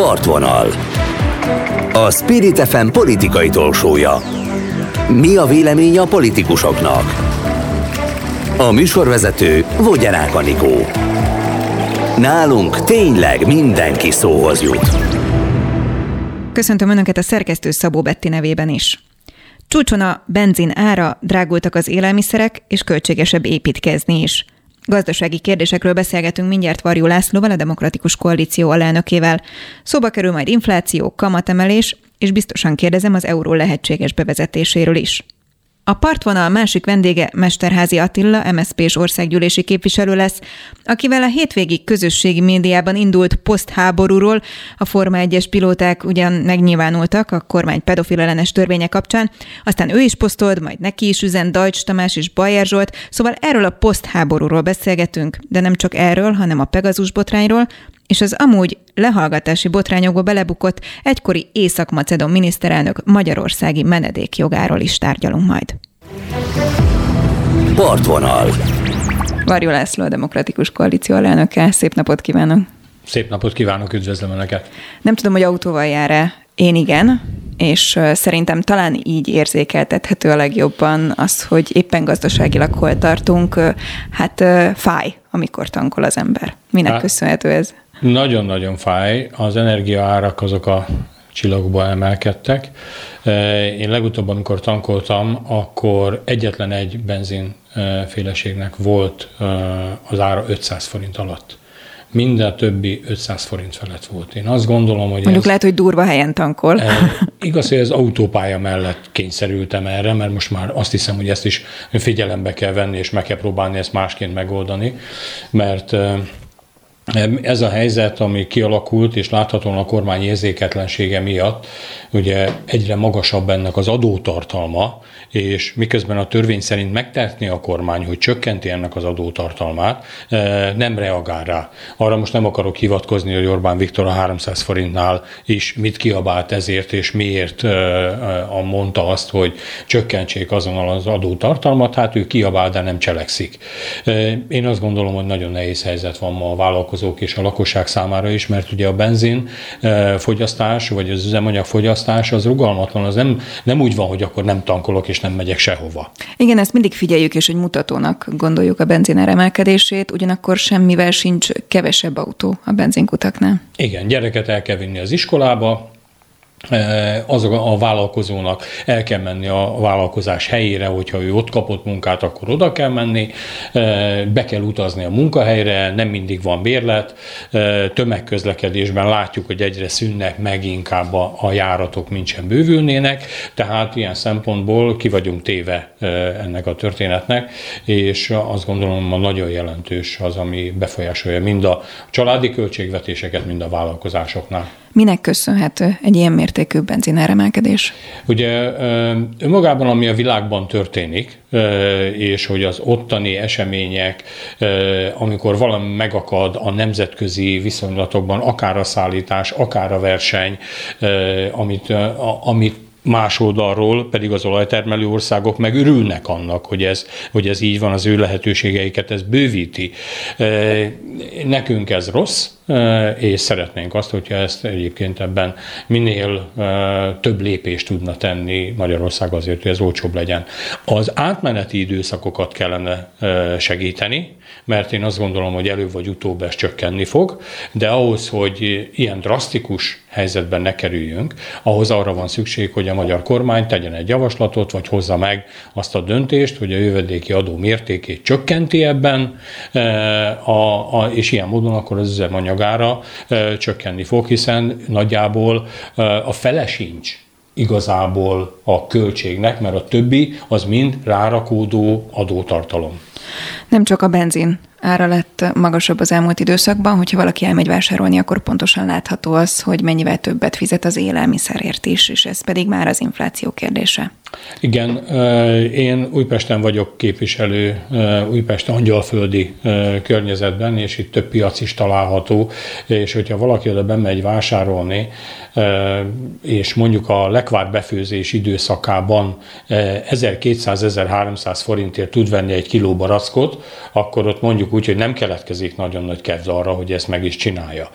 Partvonal. A Spirit FM politikai tolsója. Mi a vélemény a politikusoknak? A műsorvezető Vogyarák Anikó. Nálunk tényleg mindenki szóhoz jut. Köszöntöm Önöket a szerkesztő Szabó Betti nevében is. Csúcson a benzin ára, drágultak az élelmiszerek, és költségesebb építkezni is. Gazdasági kérdésekről beszélgetünk mindjárt Varjú Lászlóval, a Demokratikus Koalíció alelnökével. Szóba kerül majd infláció, kamatemelés, és biztosan kérdezem az euró lehetséges bevezetéséről is. A partvonal másik vendége Mesterházi Attila, MSZP-s országgyűlési képviselő lesz, akivel a hétvégi közösségi médiában indult posztháborúról. A Forma 1-es pilóták ugyan megnyilvánultak a kormány pedofil ellenes törvénye kapcsán, aztán ő is posztolt, majd neki is üzen Dajcs Tamás és Bajer Zsolt, szóval erről a posztháborúról beszélgetünk, de nem csak erről, hanem a Pegazus botrányról, és az amúgy lehallgatási botrányokba belebukott egykori Észak-Macedon miniszterelnök magyarországi menedékjogáról is tárgyalunk majd. Partvonal. Varjó László, a Demokratikus Koalíció alelnöke. Szép napot kívánok! Szép napot kívánok, üdvözlöm Önöket! Nem tudom, hogy autóval jár-e. Én igen, és szerintem talán így érzékeltethető a legjobban az, hogy éppen gazdaságilag hol tartunk. Hát fáj, amikor tankol az ember. Minek hát, köszönhető ez? Nagyon-nagyon fáj. Az energiaárak azok a csillagokba emelkedtek. Én legutóbb, amikor tankoltam, akkor egyetlen egy benzinféleségnek volt az ára 500 forint alatt. Minden többi 500 forint felett volt. Én azt gondolom, hogy Mondjuk ez, lehet, hogy durva helyen tankol. E, igaz, hogy az autópálya mellett kényszerültem erre, mert most már azt hiszem, hogy ezt is figyelembe kell venni, és meg kell próbálni ezt másként megoldani, mert ez a helyzet, ami kialakult, és láthatóan a kormány érzéketlensége miatt, ugye egyre magasabb ennek az adótartalma, és miközben a törvény szerint megtehetné a kormány, hogy csökkenti ennek az adótartalmát, eh, nem reagál rá. Arra most nem akarok hivatkozni, hogy Orbán Viktor a 300 forintnál is mit kiabált ezért, és miért eh, eh, mondta azt, hogy csökkentsék azonnal az adótartalmat, hát ő kiabál, de nem cselekszik. Én azt gondolom, hogy nagyon nehéz helyzet van ma a vállalkozók és a lakosság számára is, mert ugye a benzin fogyasztás, vagy az üzemanyag fogyasztás az rugalmatlan, az nem, nem úgy van, hogy akkor nem tankolok és nem megyek sehova. Igen, ezt mindig figyeljük, és hogy mutatónak gondoljuk a benziner emelkedését, ugyanakkor semmivel sincs kevesebb autó a benzinkutaknál. Igen, gyereket el kell vinni az iskolába, Eh, az a vállalkozónak el kell menni a vállalkozás helyére, hogyha ő ott kapott munkát, akkor oda kell menni, eh, be kell utazni a munkahelyre, nem mindig van bérlet, eh, tömegközlekedésben látjuk, hogy egyre szűnnek meg inkább a, járatok, mint sem bővülnének, tehát ilyen szempontból ki vagyunk téve ennek a történetnek, és azt gondolom, hogy nagyon jelentős az, ami befolyásolja mind a családi költségvetéseket, mind a vállalkozásoknál. Minek köszönhető egy ilyen mértékű benzináremelkedés? Ugye önmagában, ami a világban történik, és hogy az ottani események, amikor valami megakad a nemzetközi viszonylatokban, akár a szállítás, akár a verseny, amit, amit más oldalról pedig az olajtermelő országok meg örülnek annak, hogy ez, hogy ez így van, az ő lehetőségeiket ez bővíti. Nekünk ez rossz, és szeretnénk azt, hogyha ezt egyébként ebben minél több lépést tudna tenni Magyarország azért, hogy ez olcsóbb legyen. Az átmeneti időszakokat kellene segíteni, mert én azt gondolom, hogy előbb vagy utóbb ez csökkenni fog, de ahhoz, hogy ilyen drasztikus helyzetben ne kerüljünk, ahhoz arra van szükség, hogy a magyar kormány tegyen egy javaslatot, vagy hozza meg azt a döntést, hogy a jövedéki adó mértékét csökkenti ebben, a, a, és ilyen módon akkor az üzemanyagára csökkenni fog, hiszen nagyjából a fele sincs igazából a költségnek, mert a többi az mind rárakódó adótartalom. Nem csak a benzin ára lett magasabb az elmúlt időszakban, hogyha valaki elmegy vásárolni, akkor pontosan látható az, hogy mennyivel többet fizet az élelmiszerért is, és ez pedig már az infláció kérdése. Igen, én Újpesten vagyok képviselő, Újpest angyalföldi környezetben, és itt több piac is található, és hogyha valaki oda bemegy vásárolni, és mondjuk a lekvár befőzés időszakában 1200-1300 forintért tud venni egy kilóban barackot, akkor ott mondjuk úgy, hogy nem keletkezik nagyon nagy kedv arra, hogy ezt meg is csinálja.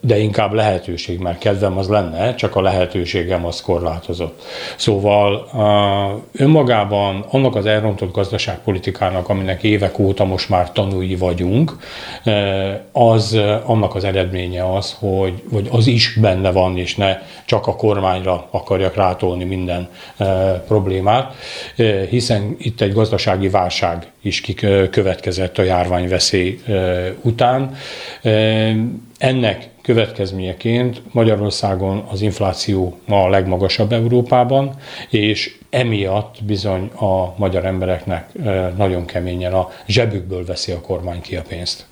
De inkább lehetőség, mert kedvem az lenne, csak a lehetőségem az korlátozott. Szóval önmagában annak az elrontott gazdaságpolitikának, aminek évek óta most már tanúi vagyunk, az annak az eredménye az, hogy, hogy az is benne van, és ne csak a kormányra akarjak rátolni minden problémát, hiszen itt egy gazdasági válság is következett a járványveszély után. Ennek következményeként Magyarországon az infláció ma a legmagasabb Európában, és emiatt bizony a magyar embereknek nagyon keményen a zsebükből veszi a kormány ki a pénzt.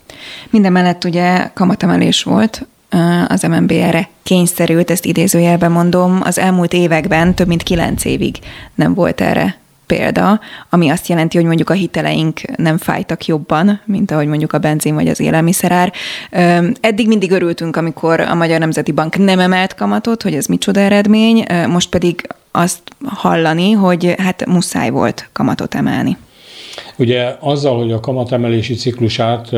Minden mellett ugye kamatemelés volt, az MNB erre kényszerült, ezt idézőjelben mondom, az elmúlt években több mint kilenc évig nem volt erre példa, ami azt jelenti, hogy mondjuk a hiteleink nem fájtak jobban, mint ahogy mondjuk a benzin vagy az élelmiszerár. Eddig mindig örültünk, amikor a Magyar Nemzeti Bank nem emelt kamatot, hogy ez micsoda eredmény, most pedig azt hallani, hogy hát muszáj volt kamatot emelni. Ugye azzal, hogy a kamatemelési ciklusát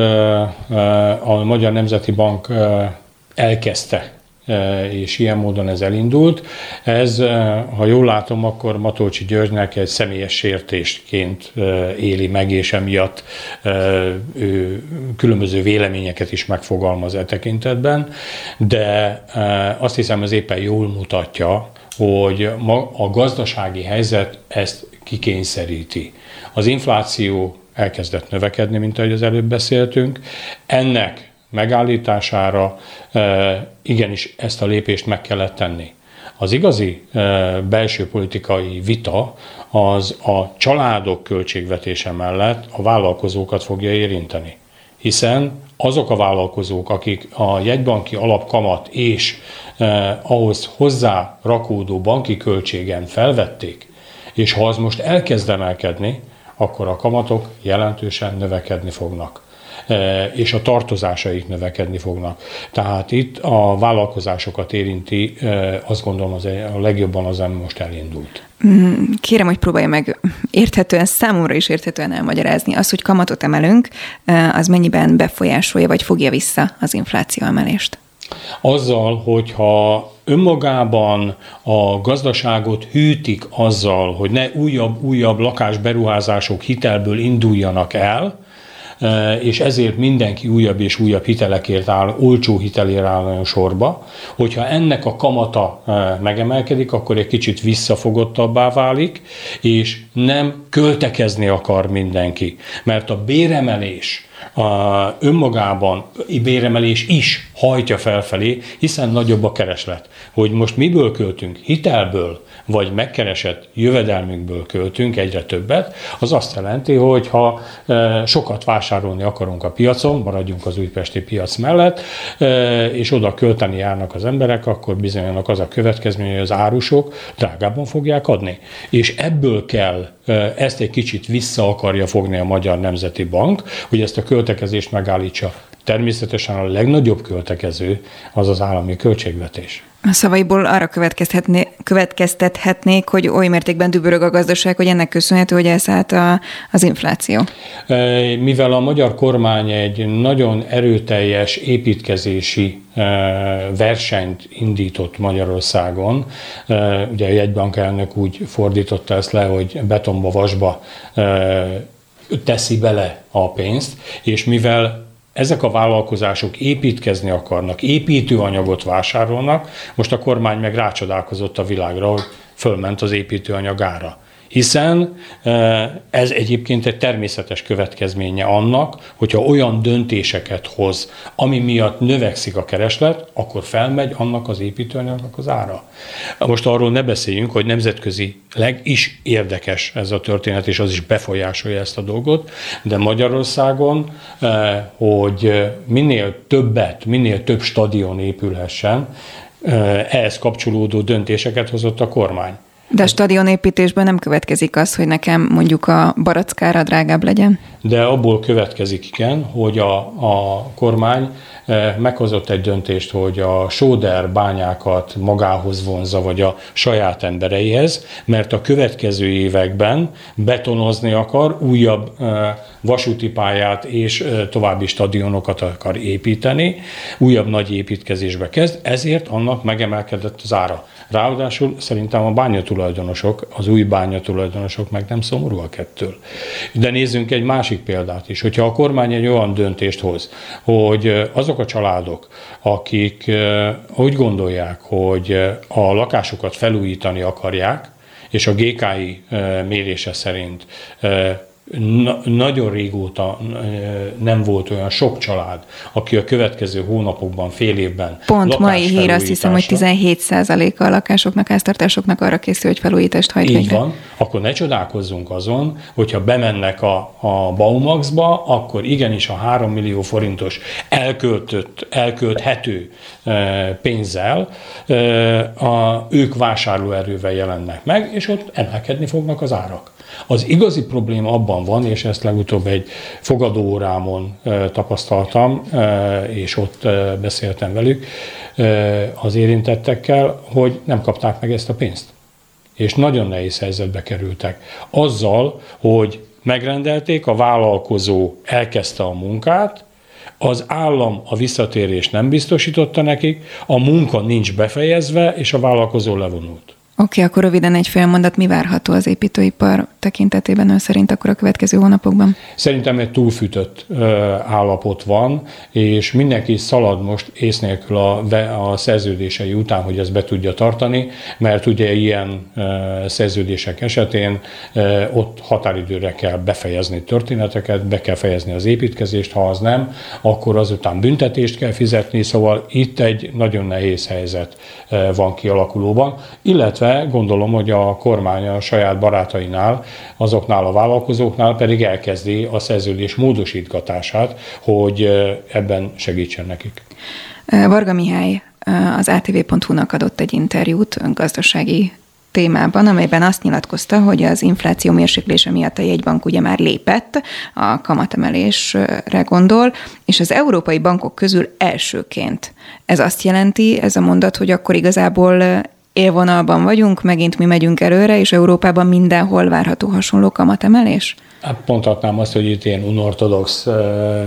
a Magyar Nemzeti Bank elkezdte és ilyen módon ez elindult. Ez, ha jól látom, akkor Matolcsi Györgynek egy személyes sértésként éli meg, és emiatt ő különböző véleményeket is megfogalmaz e tekintetben, de azt hiszem, ez éppen jól mutatja, hogy a gazdasági helyzet ezt kikényszeríti. Az infláció elkezdett növekedni, mint ahogy az előbb beszéltünk. Ennek megállítására igenis ezt a lépést meg kellett tenni. Az igazi belső politikai vita az a családok költségvetése mellett a vállalkozókat fogja érinteni. Hiszen azok a vállalkozók, akik a jegybanki alapkamat és eh, ahhoz hozzá rakódó banki költségen felvették, és ha az most elkezd emelkedni, akkor a kamatok jelentősen növekedni fognak. Eh, és a tartozásaik növekedni fognak. Tehát itt a vállalkozásokat érinti, eh, azt gondolom az a legjobban az, ami most elindult. Mm, kérem, hogy próbálja meg érthetően, számomra is érthetően elmagyarázni. Az, hogy kamatot emelünk, eh, az mennyiben befolyásolja, vagy fogja vissza az infláció emelést? Azzal, hogyha önmagában a gazdaságot hűtik azzal, hogy ne újabb-újabb lakásberuházások hitelből induljanak el, és ezért mindenki újabb és újabb hitelekért áll, olcsó hitelért áll sorba. Hogyha ennek a kamata megemelkedik, akkor egy kicsit visszafogottabbá válik, és nem költekezni akar mindenki. Mert a béremelés, önmagában béremelés is hajtja felfelé, hiszen nagyobb a kereslet. Hogy most miből költünk? Hitelből, vagy megkeresett jövedelmünkből költünk egyre többet, az azt jelenti, hogy ha e, sokat vásárolni akarunk a piacon, maradjunk az újpesti piac mellett, e, és oda költeni járnak az emberek, akkor bizonyának az a következmény, hogy az árusok drágábban fogják adni. És ebből kell e, ezt egy kicsit vissza akarja fogni a Magyar Nemzeti Bank, hogy ezt a költekezést megállítsa. Természetesen a legnagyobb költekező az az állami költségvetés. A szavaiból arra következtethetnék, hogy oly mértékben dübörög a gazdaság, hogy ennek köszönhető, hogy elszállt a, az infláció. Mivel a magyar kormány egy nagyon erőteljes építkezési versenyt indított Magyarországon, ugye a jegybank elnök úgy fordította ezt le, hogy betonba, vasba teszi bele a pénzt, és mivel ezek a vállalkozások építkezni akarnak, építőanyagot vásárolnak, most a kormány meg rácsodálkozott a világra, hogy fölment az építőanyag ára hiszen ez egyébként egy természetes következménye annak, hogyha olyan döntéseket hoz, ami miatt növekszik a kereslet, akkor felmegy annak az építőanyagnak az ára. Most arról ne beszéljünk, hogy nemzetközileg is érdekes ez a történet, és az is befolyásolja ezt a dolgot, de Magyarországon, hogy minél többet, minél több stadion épülhessen, ehhez kapcsolódó döntéseket hozott a kormány. De a stadionépítésben nem következik az, hogy nekem mondjuk a barackára drágább legyen? De abból következik, igen, hogy a, a kormány meghozott egy döntést, hogy a sóder bányákat magához vonza, vagy a saját embereihez, mert a következő években betonozni akar, újabb vasúti pályát és további stadionokat akar építeni, újabb nagy építkezésbe kezd, ezért annak megemelkedett az ára. Ráadásul szerintem a bányatulajdonosok, az új bányatulajdonosok meg nem szomorúak ettől. De nézzünk egy másik példát is. Hogyha a kormány egy olyan döntést hoz, hogy azok a családok, akik úgy gondolják, hogy a lakásukat felújítani akarják, és a GKI mérése szerint na- nagyon régóta nem volt olyan sok család, aki a következő hónapokban, fél évben Pont mai hír, azt hiszem, hogy 17%-a a lakásoknak, háztartásoknak arra készül, hogy felújítást hajt Így végre. van, akkor ne csodálkozzunk azon, hogyha bemennek a, a Baumaxba, akkor igenis a 3 millió forintos elköltött, elkölthető e, pénzzel e, a, ők vásárlóerővel jelennek meg, és ott emelkedni fognak az árak. Az igazi probléma abban van, és ezt legutóbb egy fogadóórámon tapasztaltam, és ott beszéltem velük az érintettekkel, hogy nem kapták meg ezt a pénzt és nagyon nehéz helyzetbe kerültek. Azzal, hogy megrendelték, a vállalkozó elkezdte a munkát, az állam a visszatérést nem biztosította nekik, a munka nincs befejezve, és a vállalkozó levonult. Oké, akkor röviden egy fél mondat, mi várható az építőipar tekintetében ön szerint akkor a következő hónapokban? Szerintem egy túlfűtött ö, állapot van, és mindenki szalad most ész nélkül a, a szerződései után, hogy ezt be tudja tartani, mert ugye ilyen ö, szerződések esetén ö, ott határidőre kell befejezni történeteket, be kell fejezni az építkezést, ha az nem, akkor azután büntetést kell fizetni, szóval itt egy nagyon nehéz helyzet ö, van kialakulóban, illetve gondolom, hogy a kormány a saját barátainál, azoknál a vállalkozóknál pedig elkezdi a szerződés módosítgatását, hogy ebben segítsen nekik. Varga Mihály az ATV.hu-nak adott egy interjút gazdasági témában, amelyben azt nyilatkozta, hogy az infláció mérséklése miatt a jegybank ugye már lépett, a kamatemelésre gondol, és az európai bankok közül elsőként. Ez azt jelenti, ez a mondat, hogy akkor igazából élvonalban vagyunk, megint mi megyünk előre, és Európában mindenhol várható hasonló kamatemelés? Hát mondhatnám azt, hogy itt ilyen unortodox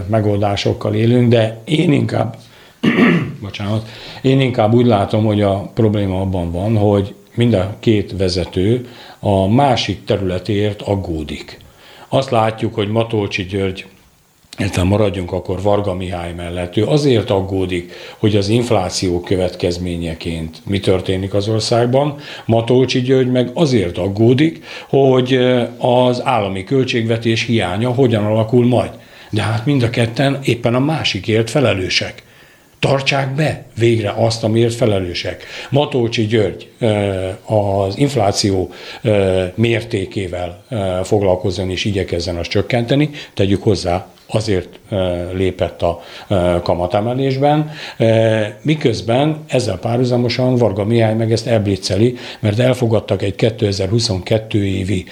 megoldásokkal élünk, de én inkább, bocsánat, én inkább úgy látom, hogy a probléma abban van, hogy mind a két vezető a másik területért aggódik. Azt látjuk, hogy Matolcsi György illetve maradjunk akkor Varga Mihály mellett. Ő azért aggódik, hogy az infláció következményeként mi történik az országban. Matolcsi György meg azért aggódik, hogy az állami költségvetés hiánya hogyan alakul majd. De hát mind a ketten éppen a másikért felelősek. Tartsák be végre azt, amiért felelősek. Matolcsi György az infláció mértékével foglalkozzon és igyekezzen azt csökkenteni, tegyük hozzá, azért lépett a kamatemelésben, miközben ezzel párhuzamosan Varga Mihály meg ezt elblicceli, mert elfogadtak egy 2022 évi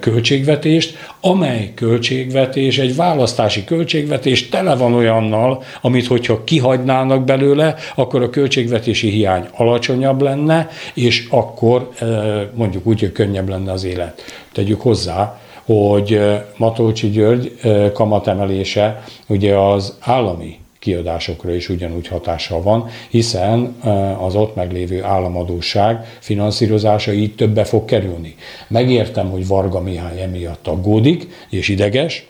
költségvetést, amely költségvetés, egy választási költségvetés tele van olyannal, amit hogyha kihagynának belőle, akkor a költségvetési hiány alacsonyabb lenne, és akkor mondjuk úgy, hogy könnyebb lenne az élet. Tegyük hozzá, hogy Matolcsi György kamatemelése ugye az állami kiadásokra is ugyanúgy hatással van, hiszen az ott meglévő államadóság finanszírozása így többe fog kerülni. Megértem, hogy Varga Mihály emiatt aggódik és ideges,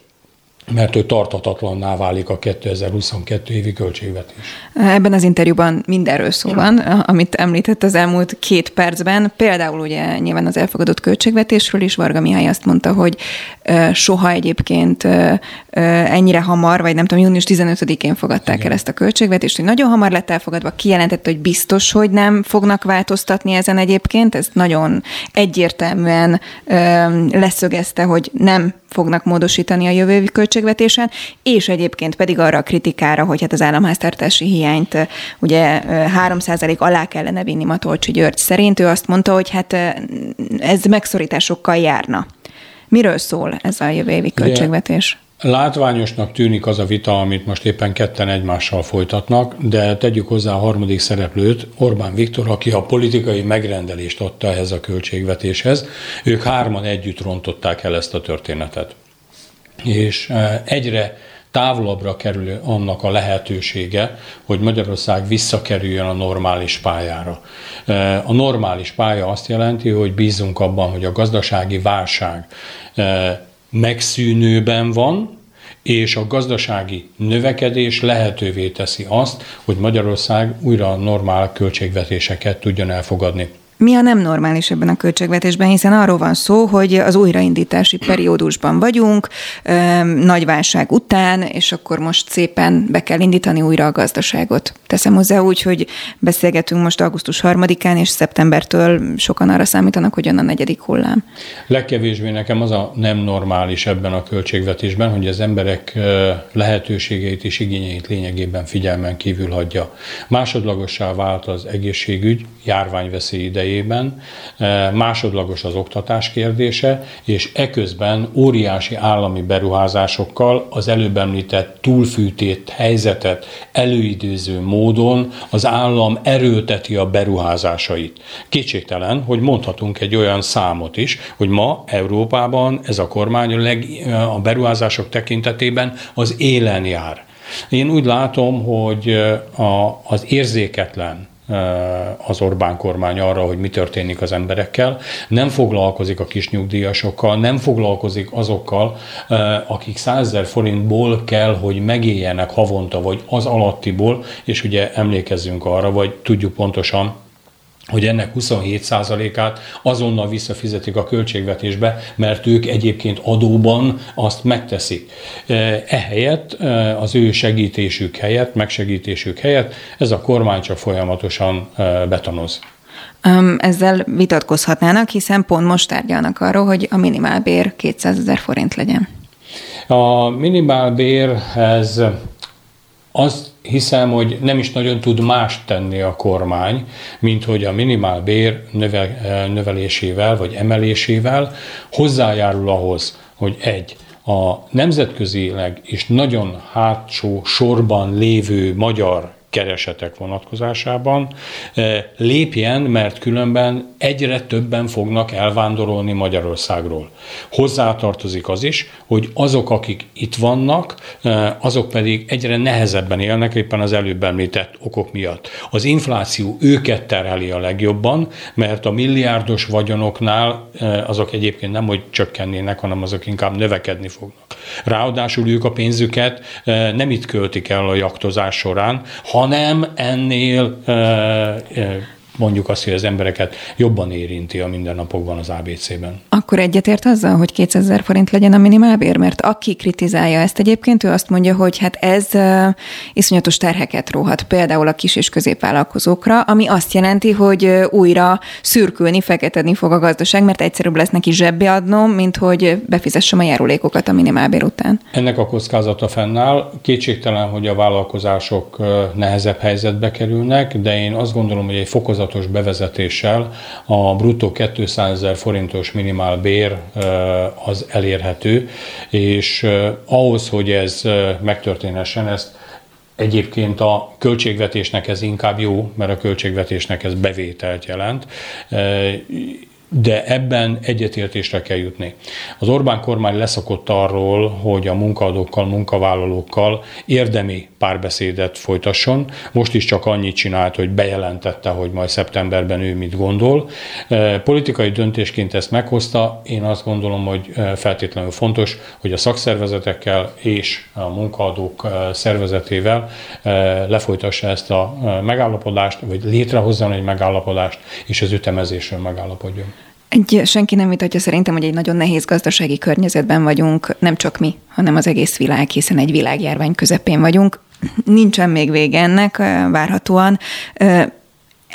mert ő tartatatlanná válik a 2022 évi költségvetés. Ebben az interjúban mindenről szó van, amit említett az elmúlt két percben. Például ugye nyilván az elfogadott költségvetésről is Varga Mihály azt mondta, hogy soha egyébként ennyire hamar, vagy nem tudom, június 15-én fogadták Igen. el ezt a költségvetést, hogy nagyon hamar lett elfogadva, kijelentette, hogy biztos, hogy nem fognak változtatni ezen egyébként. Ez nagyon egyértelműen leszögezte, hogy nem fognak módosítani a jövő évi költségvetésen, és egyébként pedig arra a kritikára, hogy hát az államháztartási hiányt ugye 3% alá kellene vinni Matolcsi György szerint. Ő azt mondta, hogy hát ez megszorításokkal járna. Miről szól ez a jövő évi költségvetés? Látványosnak tűnik az a vita, amit most éppen ketten egymással folytatnak, de tegyük hozzá a harmadik szereplőt, Orbán Viktor, aki a politikai megrendelést adta ehhez a költségvetéshez. Ők hárman együtt rontották el ezt a történetet. És e, egyre távolabbra kerül annak a lehetősége, hogy Magyarország visszakerüljön a normális pályára. E, a normális pálya azt jelenti, hogy bízunk abban, hogy a gazdasági válság e, megszűnőben van, és a gazdasági növekedés lehetővé teszi azt, hogy Magyarország újra normál költségvetéseket tudjon elfogadni. Mi a nem normális ebben a költségvetésben, hiszen arról van szó, hogy az újraindítási periódusban vagyunk, nagy válság után, és akkor most szépen be kell indítani újra a gazdaságot. Teszem hozzá úgy, hogy beszélgetünk most augusztus 3-án, és szeptembertől sokan arra számítanak, hogy jön a negyedik hullám. Legkevésbé nekem az a nem normális ebben a költségvetésben, hogy az emberek lehetőségeit és igényeit lényegében figyelmen kívül hagyja. Másodlagossá vált az egészségügy, járványveszély idején, idejében, eh, másodlagos az oktatás kérdése, és eközben óriási állami beruházásokkal az előbb említett túlfűtét helyzetet előidőző módon az állam erőlteti a beruházásait. Kétségtelen, hogy mondhatunk egy olyan számot is, hogy ma Európában ez a kormány a, leg, a beruházások tekintetében az élen jár. Én úgy látom, hogy eh, a, az érzéketlen, az Orbán kormány arra, hogy mi történik az emberekkel, nem foglalkozik a kis nyugdíjasokkal, nem foglalkozik azokkal, eh, akik 100 forintból kell, hogy megéljenek havonta, vagy az alattiból, és ugye emlékezzünk arra, vagy tudjuk pontosan, hogy ennek 27%-át azonnal visszafizetik a költségvetésbe, mert ők egyébként adóban azt megteszik. E, ehelyett, e, az ő segítésük helyett, megsegítésük helyett ez a kormány csak folyamatosan e, betonoz. Ezzel vitatkozhatnának, hiszen pont most tárgyalnak arról, hogy a minimálbér 200 ezer forint legyen. A minimálbérhez azt hiszem, hogy nem is nagyon tud más tenni a kormány, mint hogy a minimálbér növe, növelésével vagy emelésével hozzájárul ahhoz, hogy egy, a nemzetközileg is nagyon hátsó sorban lévő magyar keresetek vonatkozásában eh, lépjen, mert különben egyre többen fognak elvándorolni Magyarországról. Hozzátartozik az is, hogy azok, akik itt vannak, eh, azok pedig egyre nehezebben élnek éppen az előbb említett okok miatt. Az infláció őket terheli a legjobban, mert a milliárdos vagyonoknál eh, azok egyébként nem, hogy csökkennének, hanem azok inkább növekedni fognak. Ráadásul ők a pénzüket nem itt költik el a jaktozás során, hanem ennél mondjuk azt, hogy az embereket jobban érinti a mindennapokban az ABC-ben. Akkor egyetért azzal, hogy 200 ezer forint legyen a minimálbér? Mert aki kritizálja ezt egyébként, ő azt mondja, hogy hát ez iszonyatos terheket róhat például a kis és középvállalkozókra, ami azt jelenti, hogy újra szürkülni, feketedni fog a gazdaság, mert egyszerűbb lesz neki zsebbe adnom, mint hogy befizessem a járulékokat a minimálbér után. Ennek a kockázata fennáll. Kétségtelen, hogy a vállalkozások nehezebb helyzetbe kerülnek, de én azt gondolom, hogy egy fokozat fokozatos bevezetéssel a bruttó 200 ezer forintos minimál bér az elérhető, és ahhoz, hogy ez megtörténhessen, ezt Egyébként a költségvetésnek ez inkább jó, mert a költségvetésnek ez bevételt jelent de ebben egyetértésre kell jutni. Az Orbán kormány leszokott arról, hogy a munkaadókkal, munkavállalókkal érdemi párbeszédet folytasson. Most is csak annyit csinált, hogy bejelentette, hogy majd szeptemberben ő mit gondol. E, politikai döntésként ezt meghozta. Én azt gondolom, hogy e, feltétlenül fontos, hogy a szakszervezetekkel és a munkaadók e, szervezetével lefolytassa ezt a megállapodást, vagy létrehozzon egy megállapodást, és az ütemezésről megállapodjon. Egy, senki nem vitatja szerintem, hogy egy nagyon nehéz gazdasági környezetben vagyunk, nem csak mi, hanem az egész világ, hiszen egy világjárvány közepén vagyunk. Nincsen még vége ennek, várhatóan. E,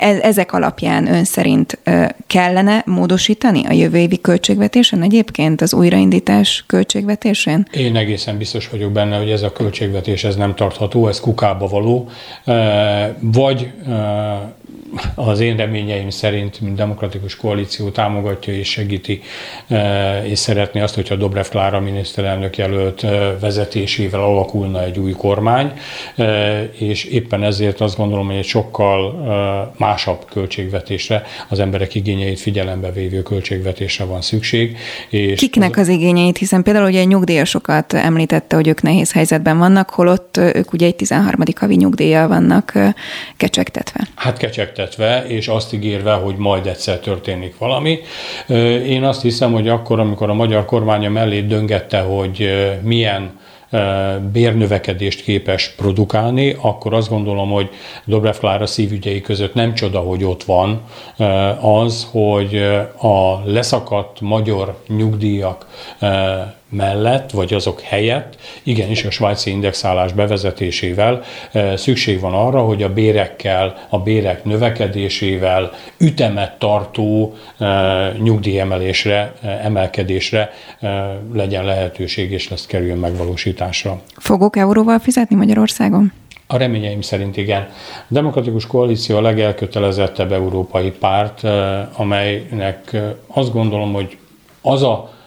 ezek alapján ön szerint kellene módosítani a jövő évi költségvetésen egyébként, az újraindítás költségvetésén? Én egészen biztos vagyok benne, hogy ez a költségvetés ez nem tartható, ez kukába való. Vagy az én reményeim szerint, mint demokratikus koalíció támogatja és segíti, és szeretné azt, hogyha Dobrev Klára miniszterelnök jelölt vezetésével alakulna egy új kormány, és éppen ezért azt gondolom, hogy egy sokkal másabb költségvetésre, az emberek igényeit figyelembe vévő költségvetésre van szükség. És Kiknek az, az igényeit, hiszen például ugye nyugdíjasokat említette, hogy ők nehéz helyzetben vannak, holott ők ugye egy 13. havi nyugdíjjal vannak kecsegtetve. Hát kecsegtetve, és azt ígérve, hogy majd egyszer történik valami. Én azt hiszem, hogy akkor, amikor a magyar kormánya mellé döngette, hogy milyen bérnövekedést képes produkálni, akkor azt gondolom, hogy Dobrev Klára szívügyei között nem csoda, hogy ott van az, hogy a leszakadt magyar nyugdíjak mellett, vagy azok helyett, igenis a svájci indexálás bevezetésével szükség van arra, hogy a bérekkel, a bérek növekedésével ütemet tartó nyugdíjemelésre, emelkedésre legyen lehetőség, és lesz kerüljön megvalósításra. Fogok euróval fizetni Magyarországon? A reményeim szerint igen. A Demokratikus Koalíció a legelkötelezettebb európai párt, amelynek azt gondolom, hogy az a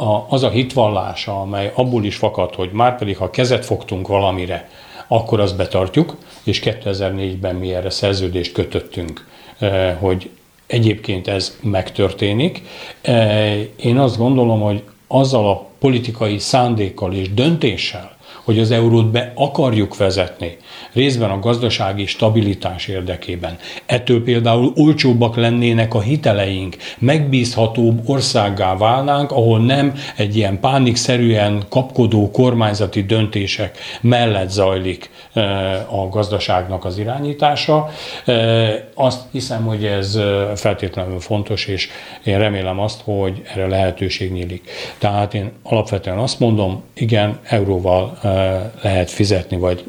a, az a hitvallása, amely abból is fakad, hogy már pedig ha kezet fogtunk valamire, akkor azt betartjuk, és 2004-ben mi erre szerződést kötöttünk, eh, hogy egyébként ez megtörténik. Eh, én azt gondolom, hogy azzal a politikai szándékkal és döntéssel, hogy az eurót be akarjuk vezetni, részben a gazdasági stabilitás érdekében. Ettől például olcsóbbak lennének a hiteleink, megbízhatóbb országgá válnánk, ahol nem egy ilyen pánikszerűen kapkodó kormányzati döntések mellett zajlik eh, a gazdaságnak az irányítása. Eh, azt hiszem, hogy ez eh, feltétlenül fontos, és én remélem azt, hogy erre lehetőség nyílik. Tehát én alapvetően azt mondom, igen, euróval lehet fizetni, vagy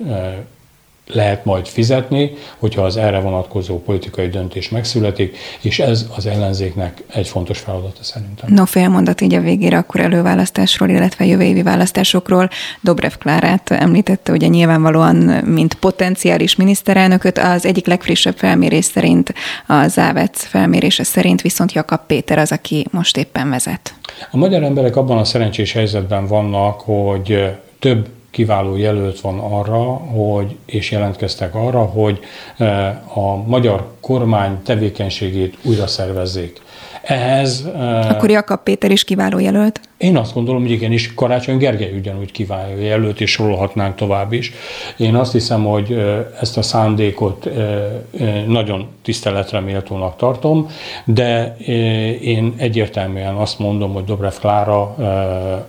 lehet majd fizetni, hogyha az erre vonatkozó politikai döntés megszületik, és ez az ellenzéknek egy fontos feladata szerintem. No, fél mondat így a végére akkor előválasztásról, illetve jövő évi választásokról. Dobrev Klárát említette, ugye nyilvánvalóan, mint potenciális miniszterelnököt, az egyik legfrissebb felmérés szerint, a Závec felmérése szerint viszont Jakab Péter az, aki most éppen vezet. A magyar emberek abban a szerencsés helyzetben vannak, hogy több kiváló jelölt van arra, hogy, és jelentkeztek arra, hogy eh, a magyar kormány tevékenységét újra szervezzék. Ehhez... Eh, Akkor Jakab Péter is kiváló jelölt? Én azt gondolom, hogy igenis Karácsony Gergely ugyanúgy kiváló jelölt, és sorolhatnánk tovább is. Én azt hiszem, hogy ezt a szándékot nagyon tiszteletre méltónak tartom, de én egyértelműen azt mondom, hogy Dobrev Klára,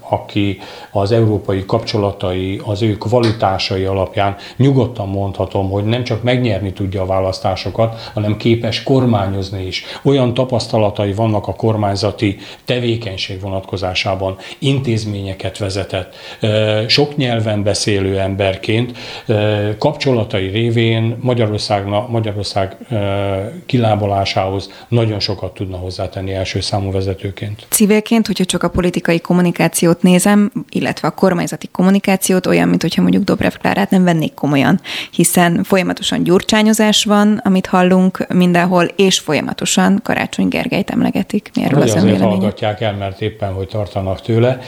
aki az európai kapcsolatai, az ő kvalitásai alapján nyugodtan mondhatom, hogy nem csak megnyerni tudja a választásokat, hanem képes kormányozni is. Olyan tapasztalatai vannak a kormányzati tevékenység vonatkozásában, Amerikában intézményeket vezetett, sok nyelven beszélő emberként kapcsolatai révén Magyarország, Magyarország kilábalásához nagyon sokat tudna hozzátenni első számú vezetőként. Civilként, hogyha csak a politikai kommunikációt nézem, illetve a kormányzati kommunikációt, olyan, mint hogyha mondjuk Dobrev Klárát nem vennék komolyan, hiszen folyamatosan gyurcsányozás van, amit hallunk mindenhol, és folyamatosan Karácsony Gergelyt emlegetik. Mi erről az azért hallgatják el, mert éppen, hogy tartanak várnak tőle.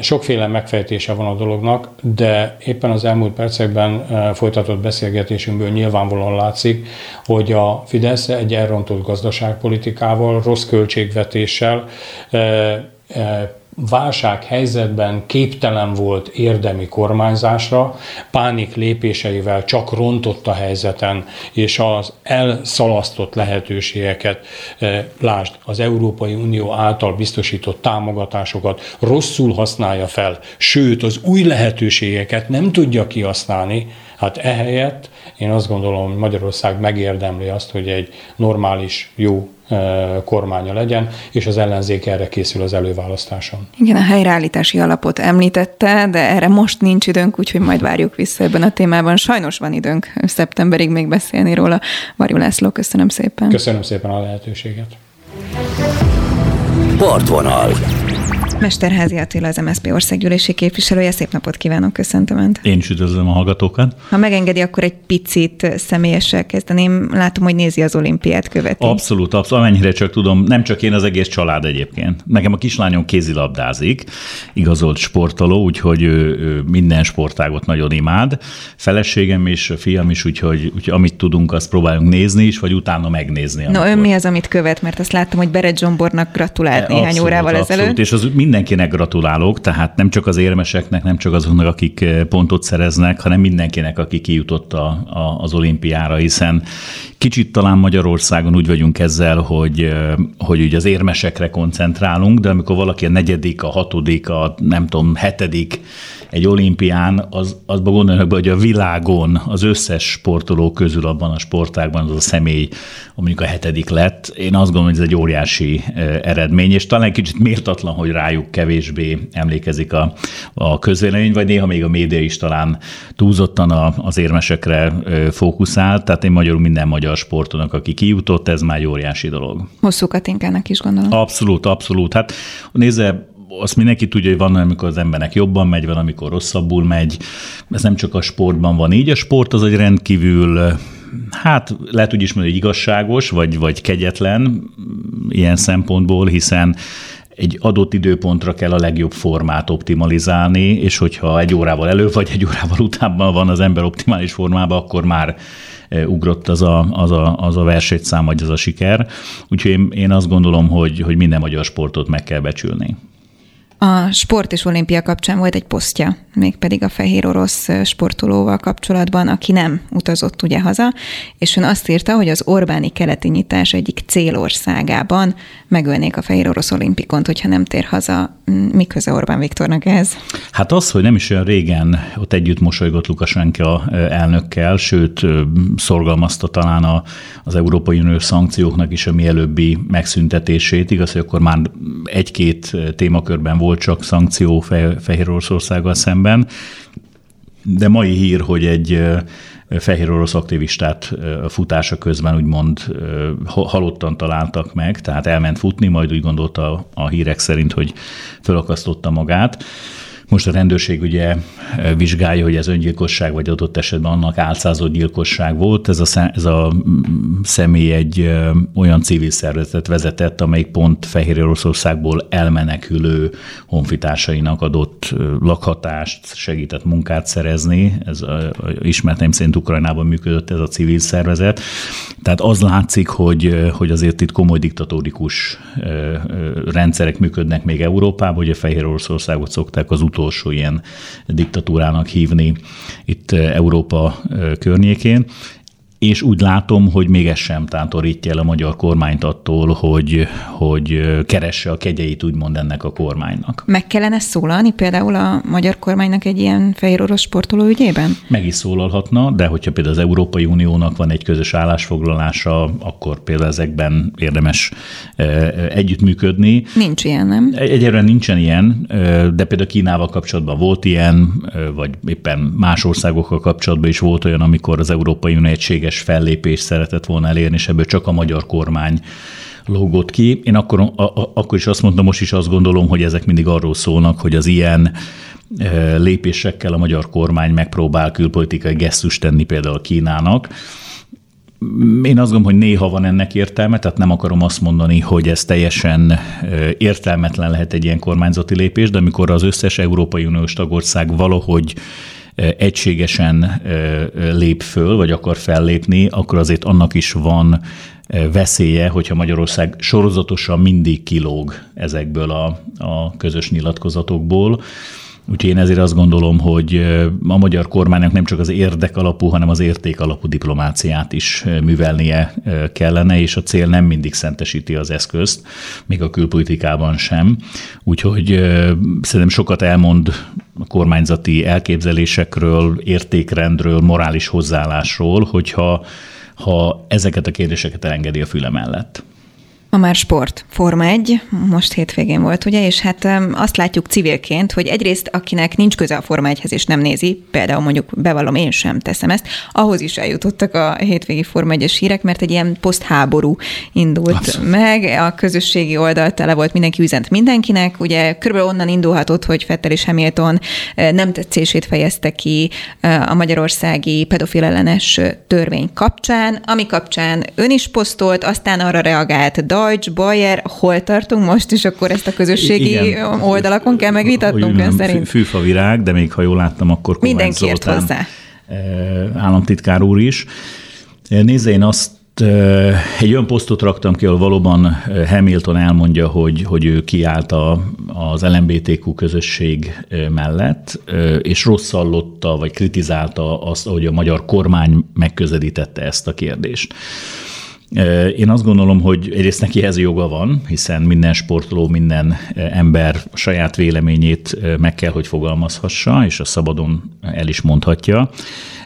Sokféle megfejtése van a dolognak, de éppen az elmúlt percekben folytatott beszélgetésünkből nyilvánvalóan látszik, hogy a Fidesz egy elrontott gazdaságpolitikával, rossz költségvetéssel válsághelyzetben képtelen volt érdemi kormányzásra, pánik lépéseivel csak rontott a helyzeten, és az elszalasztott lehetőségeket, eh, lásd, az Európai Unió által biztosított támogatásokat rosszul használja fel, sőt, az új lehetőségeket nem tudja kihasználni, hát ehelyett én azt gondolom, hogy Magyarország megérdemli azt, hogy egy normális, jó kormánya legyen, és az ellenzék erre készül az előválasztáson. Igen, a helyreállítási alapot említette, de erre most nincs időnk, úgyhogy majd várjuk vissza ebben a témában. Sajnos van időnk szeptemberig még beszélni róla. Varjú László, köszönöm szépen. Köszönöm szépen a lehetőséget. Partvonal. Mesterházi Attila az MSZP országgyűlési képviselője. Szép napot kívánok, köszöntöm Önt. Én is üdvözlöm a hallgatókat. Ha megengedi, akkor egy picit személyessel kezdeném. Látom, hogy nézi az olimpiát, követi. Abszolút, abszolút. Amennyire csak tudom, nem csak én, az egész család egyébként. Nekem a kislányom kézilabdázik, igazolt sportoló, úgyhogy ő, ő minden sportágot nagyon imád. Feleségem és a fiam is, úgyhogy, úgyhogy amit tudunk, azt próbálunk nézni is, vagy utána megnézni. No, ön mi az, amit követ? Mert azt láttam, hogy Beret Zsombornak gratulált néhány abszolút, órával abszolút. ezelőtt. És az mindenkinek gratulálok, tehát nem csak az érmeseknek, nem csak azoknak, akik eh, pontot szereznek, hanem mindenkinek, aki kijutott a, a, az olimpiára, hiszen kicsit talán Magyarországon úgy vagyunk ezzel, hogy, eh, hogy ugye az érmesekre koncentrálunk, de amikor valaki a negyedik, a hatodik, a nem tudom, hetedik egy olimpián, az, azba gondolnak be, hogy a világon az összes sportoló közül abban a sportágban az a személy, mondjuk a hetedik lett. Én azt gondolom, hogy ez egy óriási eredmény, és talán kicsit méltatlan, hogy rájuk kevésbé emlékezik a, a közvélemény, vagy néha még a média is talán túlzottan a, az érmesekre fókuszál. Tehát én magyarul minden magyar sportonak, aki kijutott, ez már egy óriási dolog. Hosszú Katinkának is gondolom. Abszolút, abszolút. Hát nézze, azt mindenki tudja, hogy van, amikor az embernek jobban megy, van, amikor rosszabbul megy. Ez nem csak a sportban van így. A sport az egy rendkívül hát lehet úgy is mondani, hogy igazságos, vagy, vagy kegyetlen ilyen szempontból, hiszen egy adott időpontra kell a legjobb formát optimalizálni, és hogyha egy órával előbb vagy egy órával utánban van az ember optimális formában, akkor már ugrott az a, az a, az a versenyszám, vagy az a siker. Úgyhogy én, én azt gondolom, hogy, hogy minden magyar sportot meg kell becsülni. A sport és olimpia kapcsán volt egy posztja, mégpedig a fehér orosz sportolóval kapcsolatban, aki nem utazott ugye haza, és ön azt írta, hogy az Orbáni keleti nyitás egyik célországában megölnék a fehér orosz olimpikont, hogyha nem tér haza. Mi köze Orbán Viktornak ehhez? Hát az, hogy nem is olyan régen ott együtt mosolygott Lukasenka elnökkel, sőt szorgalmazta talán a, az Európai Unió szankcióknak is a mielőbbi megszüntetését. Igaz, hogy akkor már egy-két témakörben volt csak szankció Fehér Oroszországgal szemben, de mai hír, hogy egy fehér orosz aktivistát futása közben úgymond halottan találtak meg, tehát elment futni, majd úgy gondolta a hírek szerint, hogy felakasztotta magát. Most a rendőrség ugye vizsgálja, hogy ez öngyilkosság, vagy adott esetben annak álcázott gyilkosság volt. Ez a, ez a személy egy olyan civil szervezetet vezetett, amelyik pont Fehér Oroszországból elmenekülő honfitársainak adott lakhatást, segített munkát szerezni. Ez a, ismertem szerint Ukrajnában működött ez a civil szervezet. Tehát az látszik, hogy, hogy azért itt komoly diktatórikus rendszerek működnek még Európában, a Fehér Oroszországot szokták az utolsó utolsó ilyen diktatúrának hívni itt Európa környékén és úgy látom, hogy még ez sem tántorítja el a magyar kormányt attól, hogy, hogy keresse a kegyeit úgymond ennek a kormánynak. Meg kellene szólalni például a magyar kormánynak egy ilyen fehér orosz sportoló ügyében? Meg is szólalhatna, de hogyha például az Európai Uniónak van egy közös állásfoglalása, akkor például ezekben érdemes együttműködni. Nincs ilyen, nem? Egyelőre nincsen ilyen, de például Kínával kapcsolatban volt ilyen, vagy éppen más országokkal kapcsolatban is volt olyan, amikor az Európai Unió egységes egységes fellépést szeretett volna elérni, és ebből csak a magyar kormány lógott ki. Én akkor, a, a, akkor is azt mondtam, most is azt gondolom, hogy ezek mindig arról szólnak, hogy az ilyen e, lépésekkel a magyar kormány megpróbál külpolitikai gesztust tenni például Kínának. Én azt gondolom, hogy néha van ennek értelme, tehát nem akarom azt mondani, hogy ez teljesen e, értelmetlen lehet egy ilyen kormányzati lépés, de amikor az összes Európai Uniós tagország valahogy egységesen lép föl, vagy akar fellépni, akkor azért annak is van veszélye, hogyha Magyarország sorozatosan mindig kilóg ezekből a, a közös nyilatkozatokból. Úgyhogy én ezért azt gondolom, hogy a magyar kormánynak nem csak az érdek alapú, hanem az érték alapú diplomáciát is művelnie kellene, és a cél nem mindig szentesíti az eszközt, még a külpolitikában sem. Úgyhogy szerintem sokat elmond kormányzati elképzelésekről, értékrendről, morális hozzáállásról, hogyha ha ezeket a kérdéseket elengedi a füle mellett. Ma már sport. Forma 1, most hétvégén volt, ugye, és hát azt látjuk civilként, hogy egyrészt akinek nincs köze a Forma 1-hez és nem nézi, például mondjuk bevallom, én sem teszem ezt, ahhoz is eljutottak a hétvégi Forma 1-es hírek, mert egy ilyen posztháború indult Abszolút. meg, a közösségi oldal tele volt, mindenki üzent mindenkinek, ugye körülbelül onnan indulhatott, hogy Fettel és Hamilton nem tetszését fejezte ki a magyarországi pedofil ellenes törvény kapcsán, ami kapcsán ön is posztolt, aztán arra reagált Deutsch, Bayer, hol tartunk most, és akkor ezt a közösségi Igen. oldalakon kell megvitatnunk ön szerint? Fűfa virág, de még ha jól láttam, akkor Kovács Mindenki Zoltán, hozzá. államtitkár úr is. Nézze, én azt egy olyan posztot raktam ki, ahol valóban Hamilton elmondja, hogy, hogy ő kiállt a, az LMBTQ közösség mellett, és rosszallotta, vagy kritizálta azt, hogy a magyar kormány megközelítette ezt a kérdést. Én azt gondolom, hogy egyrészt neki ez joga van, hiszen minden sportoló, minden ember saját véleményét meg kell, hogy fogalmazhassa, és a szabadon el is mondhatja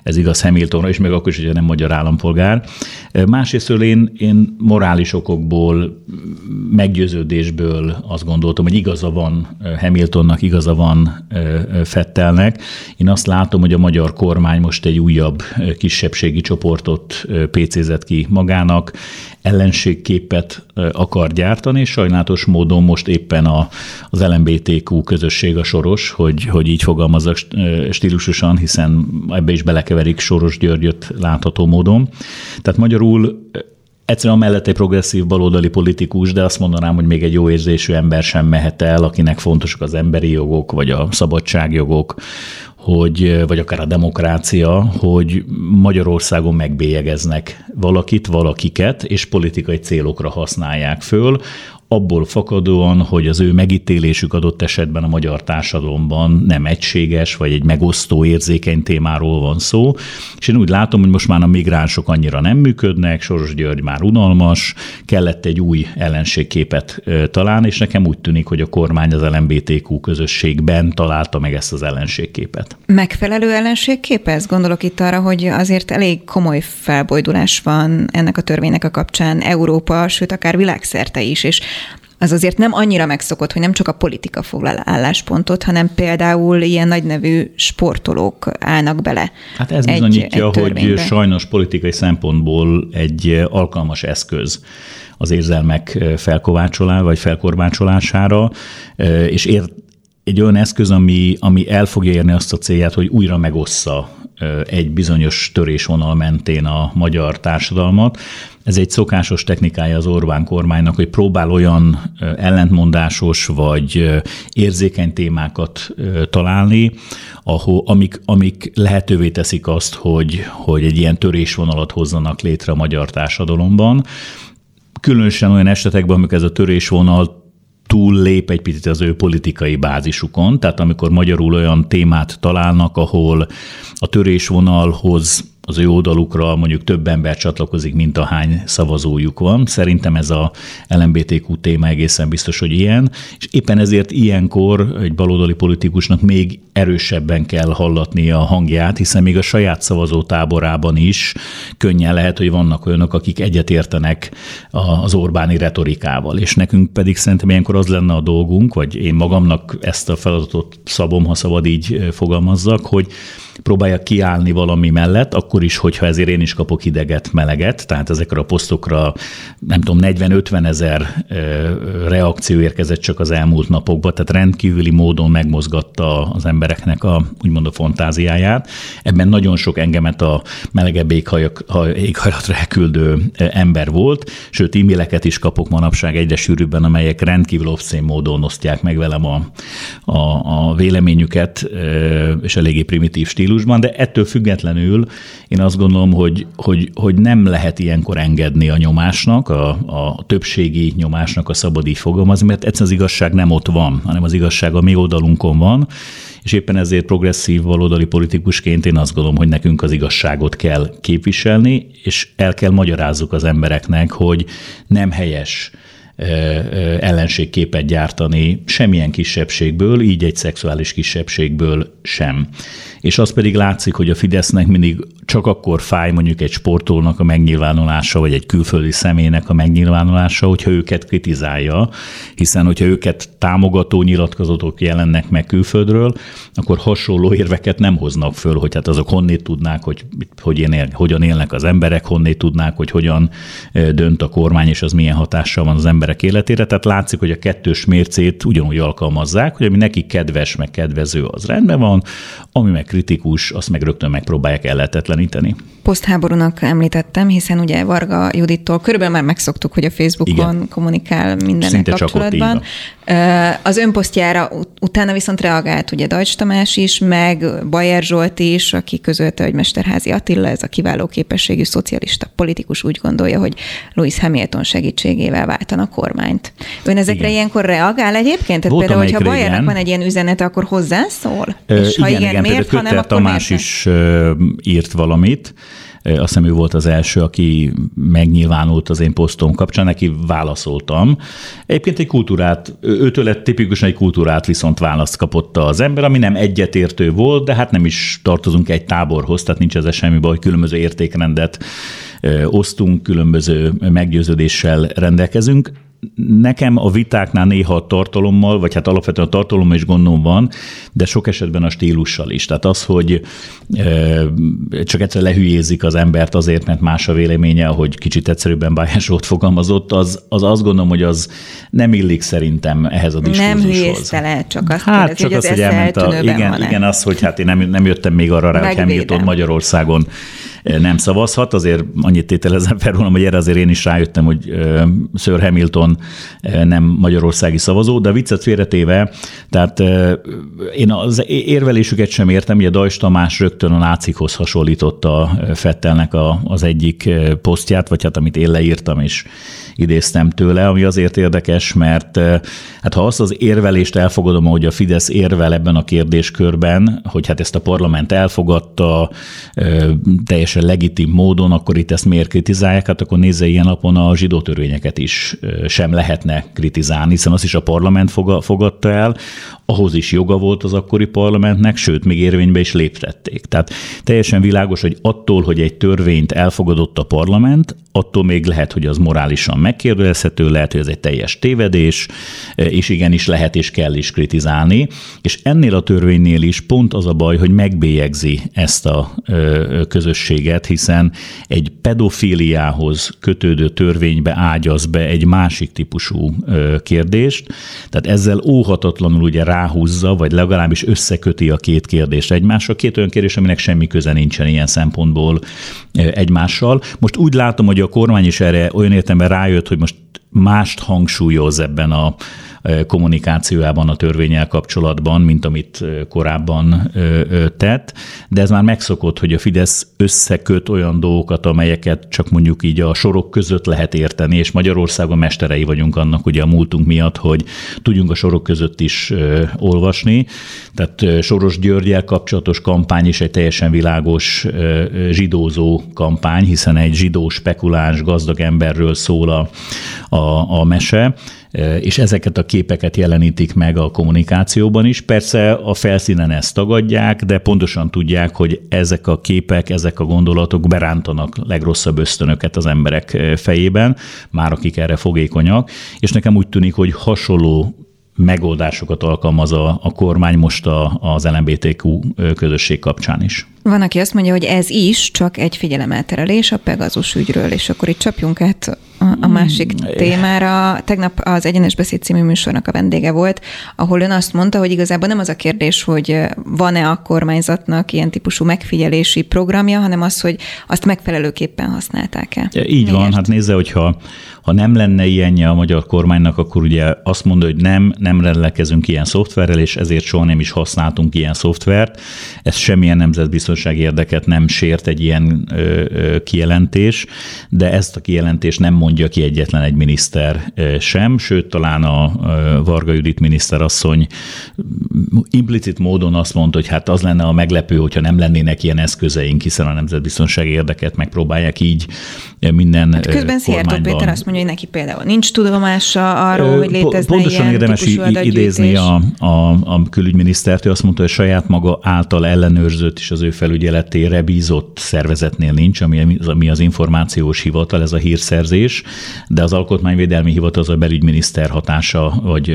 ez igaz Hamiltonra is, meg akkor is, hogyha nem magyar állampolgár. Másrésztől én, én morális okokból, meggyőződésből azt gondoltam, hogy igaza van Hamiltonnak, igaza van Fettelnek. Én azt látom, hogy a magyar kormány most egy újabb kisebbségi csoportot pécézett ki magának, ellenségképet akar gyártani, és sajnálatos módon most éppen a, az LMBTQ közösség a soros, hogy, hogy így fogalmazzak stílusosan, hiszen ebbe is belekeverik Soros Györgyöt látható módon. Tehát magyarul Egyszerűen mellett egy progresszív baloldali politikus, de azt mondanám, hogy még egy jó érzésű ember sem mehet el, akinek fontosak az emberi jogok, vagy a szabadságjogok, hogy, vagy akár a demokrácia, hogy Magyarországon megbélyegeznek valakit, valakiket, és politikai célokra használják föl, abból fakadóan, hogy az ő megítélésük adott esetben a magyar társadalomban nem egységes, vagy egy megosztó érzékeny témáról van szó. És én úgy látom, hogy most már a migránsok annyira nem működnek, Soros György már unalmas, kellett egy új ellenségképet találni, és nekem úgy tűnik, hogy a kormány az LMBTQ közösségben találta meg ezt az ellenségképet. Megfelelő ellenségkép ez? Gondolok itt arra, hogy azért elég komoly felbojdulás van ennek a törvénynek a kapcsán Európa, sőt akár világszerte is, és az azért nem annyira megszokott, hogy nem csak a politika foglal álláspontot, hanem például ilyen nagynevű sportolók állnak bele. Hát ez egy, bizonyítja, egy hogy sajnos politikai szempontból egy alkalmas eszköz az érzelmek felkovácsolá, vagy felkorbácsolására, és ér, egy olyan eszköz, ami, ami el fogja érni azt a célját, hogy újra megossza egy bizonyos törésvonal mentén a magyar társadalmat. Ez egy szokásos technikája az Orbán kormánynak, hogy próbál olyan ellentmondásos vagy érzékeny témákat találni, ahol, amik, amik lehetővé teszik azt, hogy, hogy egy ilyen törésvonalat hozzanak létre a magyar társadalomban. Különösen olyan esetekben, amikor ez a törésvonal túl lép egy picit az ő politikai bázisukon, tehát amikor magyarul olyan témát találnak, ahol a törésvonalhoz az ő oldalukra mondjuk több ember csatlakozik, mint a hány szavazójuk van. Szerintem ez a LMBTQ téma egészen biztos, hogy ilyen, és éppen ezért ilyenkor egy baloldali politikusnak még erősebben kell hallatni a hangját, hiszen még a saját szavazó táborában is könnyen lehet, hogy vannak olyanok, akik egyetértenek az Orbáni retorikával, és nekünk pedig szerintem ilyenkor az lenne a dolgunk, vagy én magamnak ezt a feladatot szabom, ha szabad így fogalmazzak, hogy próbálja kiállni valami mellett, akkor is, hogyha ezért én is kapok hideget, meleget, tehát ezekre a posztokra nem tudom, 40-50 ezer reakció érkezett csak az elmúlt napokban, tehát rendkívüli módon megmozgatta az embereknek a úgymond a fantáziáját. Ebben nagyon sok engemet a melegebb éghajlatra elküldő ember volt, sőt e-maileket is kapok manapság egyre sűrűbben, amelyek rendkívül obszén módon osztják meg velem a, a, a véleményüket, és eléggé primitív stílus stílusban, de ettől függetlenül én azt gondolom, hogy, hogy, hogy nem lehet ilyenkor engedni a nyomásnak, a, a többségi nyomásnak, a szabad így fogalmazni, mert egyszerűen az igazság nem ott van, hanem az igazság a mi oldalunkon van, és éppen ezért progresszív baloldali politikusként én azt gondolom, hogy nekünk az igazságot kell képviselni, és el kell magyarázzuk az embereknek, hogy nem helyes ellenségképet gyártani semmilyen kisebbségből, így egy szexuális kisebbségből sem. És az pedig látszik, hogy a Fidesznek mindig csak akkor fáj mondjuk egy sportolónak a megnyilvánulása, vagy egy külföldi személynek a megnyilvánulása, hogyha őket kritizálja, hiszen hogyha őket támogató nyilatkozatok jelennek meg külföldről, akkor hasonló érveket nem hoznak föl, hogy hát azok honnét tudnák, hogy, hogy él, hogyan élnek az emberek, honnét tudnák, hogy hogyan dönt a kormány, és az milyen hatással van az emberek életére. Tehát látszik, hogy a kettős mércét ugyanúgy alkalmazzák, hogy ami neki kedves, meg kedvező, az rendben van, ami meg kritikus, azt meg rögtön megpróbálják ellehetetleníteni. Posztháborúnak említettem, hiszen ugye Varga Judittól körülbelül már megszoktuk, hogy a Facebookon Igen. kommunikál minden kapcsolatban. Az önposztjára utána viszont reagált ugye Dajcs Tamás is, meg Bajer Zsolt is, aki közölte, hogy Mesterházi Attila, ez a kiváló képességű szocialista politikus úgy gondolja, hogy Louis Hamilton segítségével váltanak kormányt. Ön ezekre igen. ilyenkor reagál egyébként? Tehát például, hogyha Bajernak van egy ilyen üzenete, akkor hozzászól? És igen, ha igen, igen miért, ha nem, akkor Tamás miért? is írt valamit, azt hiszem ő volt az első, aki megnyilvánult az én posztom kapcsán, neki válaszoltam. Egyébként egy kultúrát, őtől tipikusan egy kultúrát viszont választ kapott az ember, ami nem egyetértő volt, de hát nem is tartozunk egy táborhoz, tehát nincs ez semmi baj, különböző értékrendet osztunk, különböző meggyőződéssel rendelkezünk nekem a vitáknál néha a tartalommal, vagy hát alapvetően a tartalommal is gondom van, de sok esetben a stílussal is. Tehát az, hogy csak egyszer lehülyézik az embert azért, mert más a véleménye, hogy kicsit egyszerűbben Bájás ott fogalmazott, az, az azt gondolom, hogy az nem illik szerintem ehhez a diskurzushoz. Nem hülyézte le, csak azt hát, kérdezi, csak hogy az, hogy elment a, igen, igen, az, hogy hát én nem, nem jöttem még arra rá, hogy Hamilton Magyarországon nem szavazhat. Azért annyit tételezem fel rólam, hogy erre azért én is rájöttem, hogy Sir Hamilton nem magyarországi szavazó, de viccet félretéve, tehát én az érvelésüket sem értem, ugye Dajs Tamás rögtön a nácikhoz hasonlította Fettelnek a, az egyik posztját, vagy hát amit én leírtam, és idéztem tőle, ami azért érdekes, mert hát ha azt az érvelést elfogadom, hogy a Fidesz érvel ebben a kérdéskörben, hogy hát ezt a parlament elfogadta teljesen legitim módon, akkor itt ezt miért kritizálják? Hát akkor nézze ilyen napon a zsidó törvényeket is sem lehetne kritizálni, hiszen azt is a parlament fogadta el, ahhoz is joga volt az akkori parlamentnek, sőt, még érvénybe is léptették. Tehát teljesen világos, hogy attól, hogy egy törvényt elfogadott a parlament, attól még lehet, hogy az morálisan megkérdezhető, lehet, hogy ez egy teljes tévedés, és igenis lehet és kell is kritizálni. És ennél a törvénynél is pont az a baj, hogy megbélyegzi ezt a közösséget, hiszen egy pedofíliához kötődő törvénybe ágyaz be egy másik típusú kérdést, tehát ezzel óhatatlanul ugye ráhúzza, vagy legalábbis összeköti a két kérdést egymásra. Két olyan kérdés, aminek semmi köze nincsen ilyen szempontból egymással. Most úgy látom, hogy a kormány is erre olyan értelemben rájött, hogy most mást hangsúlyoz ebben a kommunikációjában a törvényel kapcsolatban, mint amit korábban tett, de ez már megszokott, hogy a Fidesz összeköt olyan dolgokat, amelyeket csak mondjuk így a sorok között lehet érteni, és Magyarországon mesterei vagyunk annak ugye a múltunk miatt, hogy tudjunk a sorok között is olvasni. Tehát Soros Györgyel kapcsolatos kampány is egy teljesen világos zsidózó kampány, hiszen egy zsidó spekuláns gazdag emberről szól a, a, a mese, és ezeket a képeket jelenítik meg a kommunikációban is. Persze a felszínen ezt tagadják, de pontosan tudják, hogy ezek a képek, ezek a gondolatok berántanak legrosszabb ösztönöket az emberek fejében, már akik erre fogékonyak, és nekem úgy tűnik, hogy hasonló megoldásokat alkalmaz a, a kormány most a, az LMBTQ közösség kapcsán is. Van, aki azt mondja, hogy ez is csak egy figyelemelterelés a Pegazus ügyről, és akkor itt csapjunk át a másik hmm. témára. Tegnap az Egyenes Beszéd című műsornak a vendége volt, ahol ön azt mondta, hogy igazából nem az a kérdés, hogy van-e a kormányzatnak ilyen típusú megfigyelési programja, hanem az, hogy azt megfelelőképpen használták-e. Így Miért? van, hát nézze, hogyha ha nem lenne ilyenje a magyar kormánynak, akkor ugye azt mondja, hogy nem, nem rendelkezünk ilyen szoftverrel, és ezért soha nem is használtunk ilyen szoftvert. Ez semmilyen nemzetbiztonsági érdeket nem sért egy ilyen kijelentés, de ezt a kijelentést nem mondja ki egyetlen egy miniszter sem, sőt talán a Varga Judit miniszterasszony implicit módon azt mondta, hogy hát az lenne a meglepő, hogyha nem lennének ilyen eszközeink, hiszen a nemzetbiztonsági érdeket megpróbálják így minden hát Közben Szijjártó Péter azt mondja, hogy neki például nincs tudomása arról, hogy létezne Pontosan ilyen érdemes idézni a, a, a külügyminisztert, ő azt mondta, hogy saját maga által ellenőrzött és az ő felügyeletére bízott szervezetnél nincs, ami, ami az információs hivatal, ez a hírszerzés, de az alkotmányvédelmi hivatal az a belügyminiszter hatása, vagy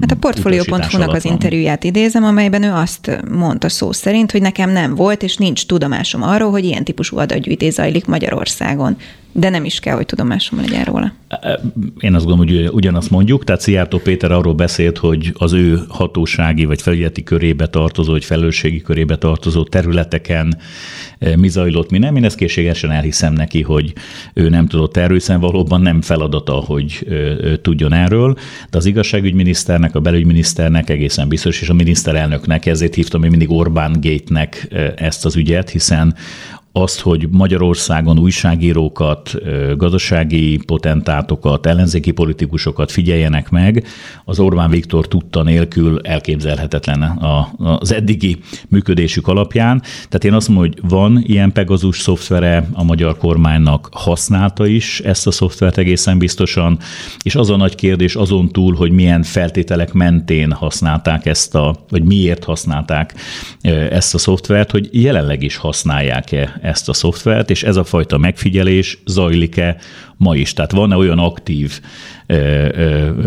Hát a portfolio.hu-nak az interjúját idézem, amelyben ő azt mondta szó szerint, hogy nekem nem volt és nincs tudomásom arról, hogy ilyen típusú adatgyűjtés zajlik Magyarországon. De nem is kell, hogy tudomásom legyen róla. Én azt gondolom, hogy ugyanazt mondjuk. Tehát Szijjártó Péter arról beszélt, hogy az ő hatósági vagy felügyeleti körébe tartozó, vagy felelősségi körébe tartozó területeken mi zajlott, mi nem. Én ezt készségesen elhiszem neki, hogy ő nem tudott erről, hiszen valóban nem feladata, hogy tudjon erről. De az igazságügyminiszternek, a belügyminiszternek egészen biztos, és a miniszterelnöknek, ezért hívtam én mindig Orbán Gate-nek ezt az ügyet, hiszen azt, hogy Magyarországon újságírókat, gazdasági potentátokat, ellenzéki politikusokat figyeljenek meg, az Orbán Viktor tudta nélkül elképzelhetetlen az eddigi működésük alapján. Tehát én azt mondom, hogy van ilyen Pegasus szoftvere, a magyar kormánynak használta is ezt a szoftvert egészen biztosan, és az a nagy kérdés azon túl, hogy milyen feltételek mentén használták ezt a, vagy miért használták ezt a szoftvert, hogy jelenleg is használják-e ezt a szoftvert, és ez a fajta megfigyelés zajlik-e ma is. Tehát van-e olyan aktív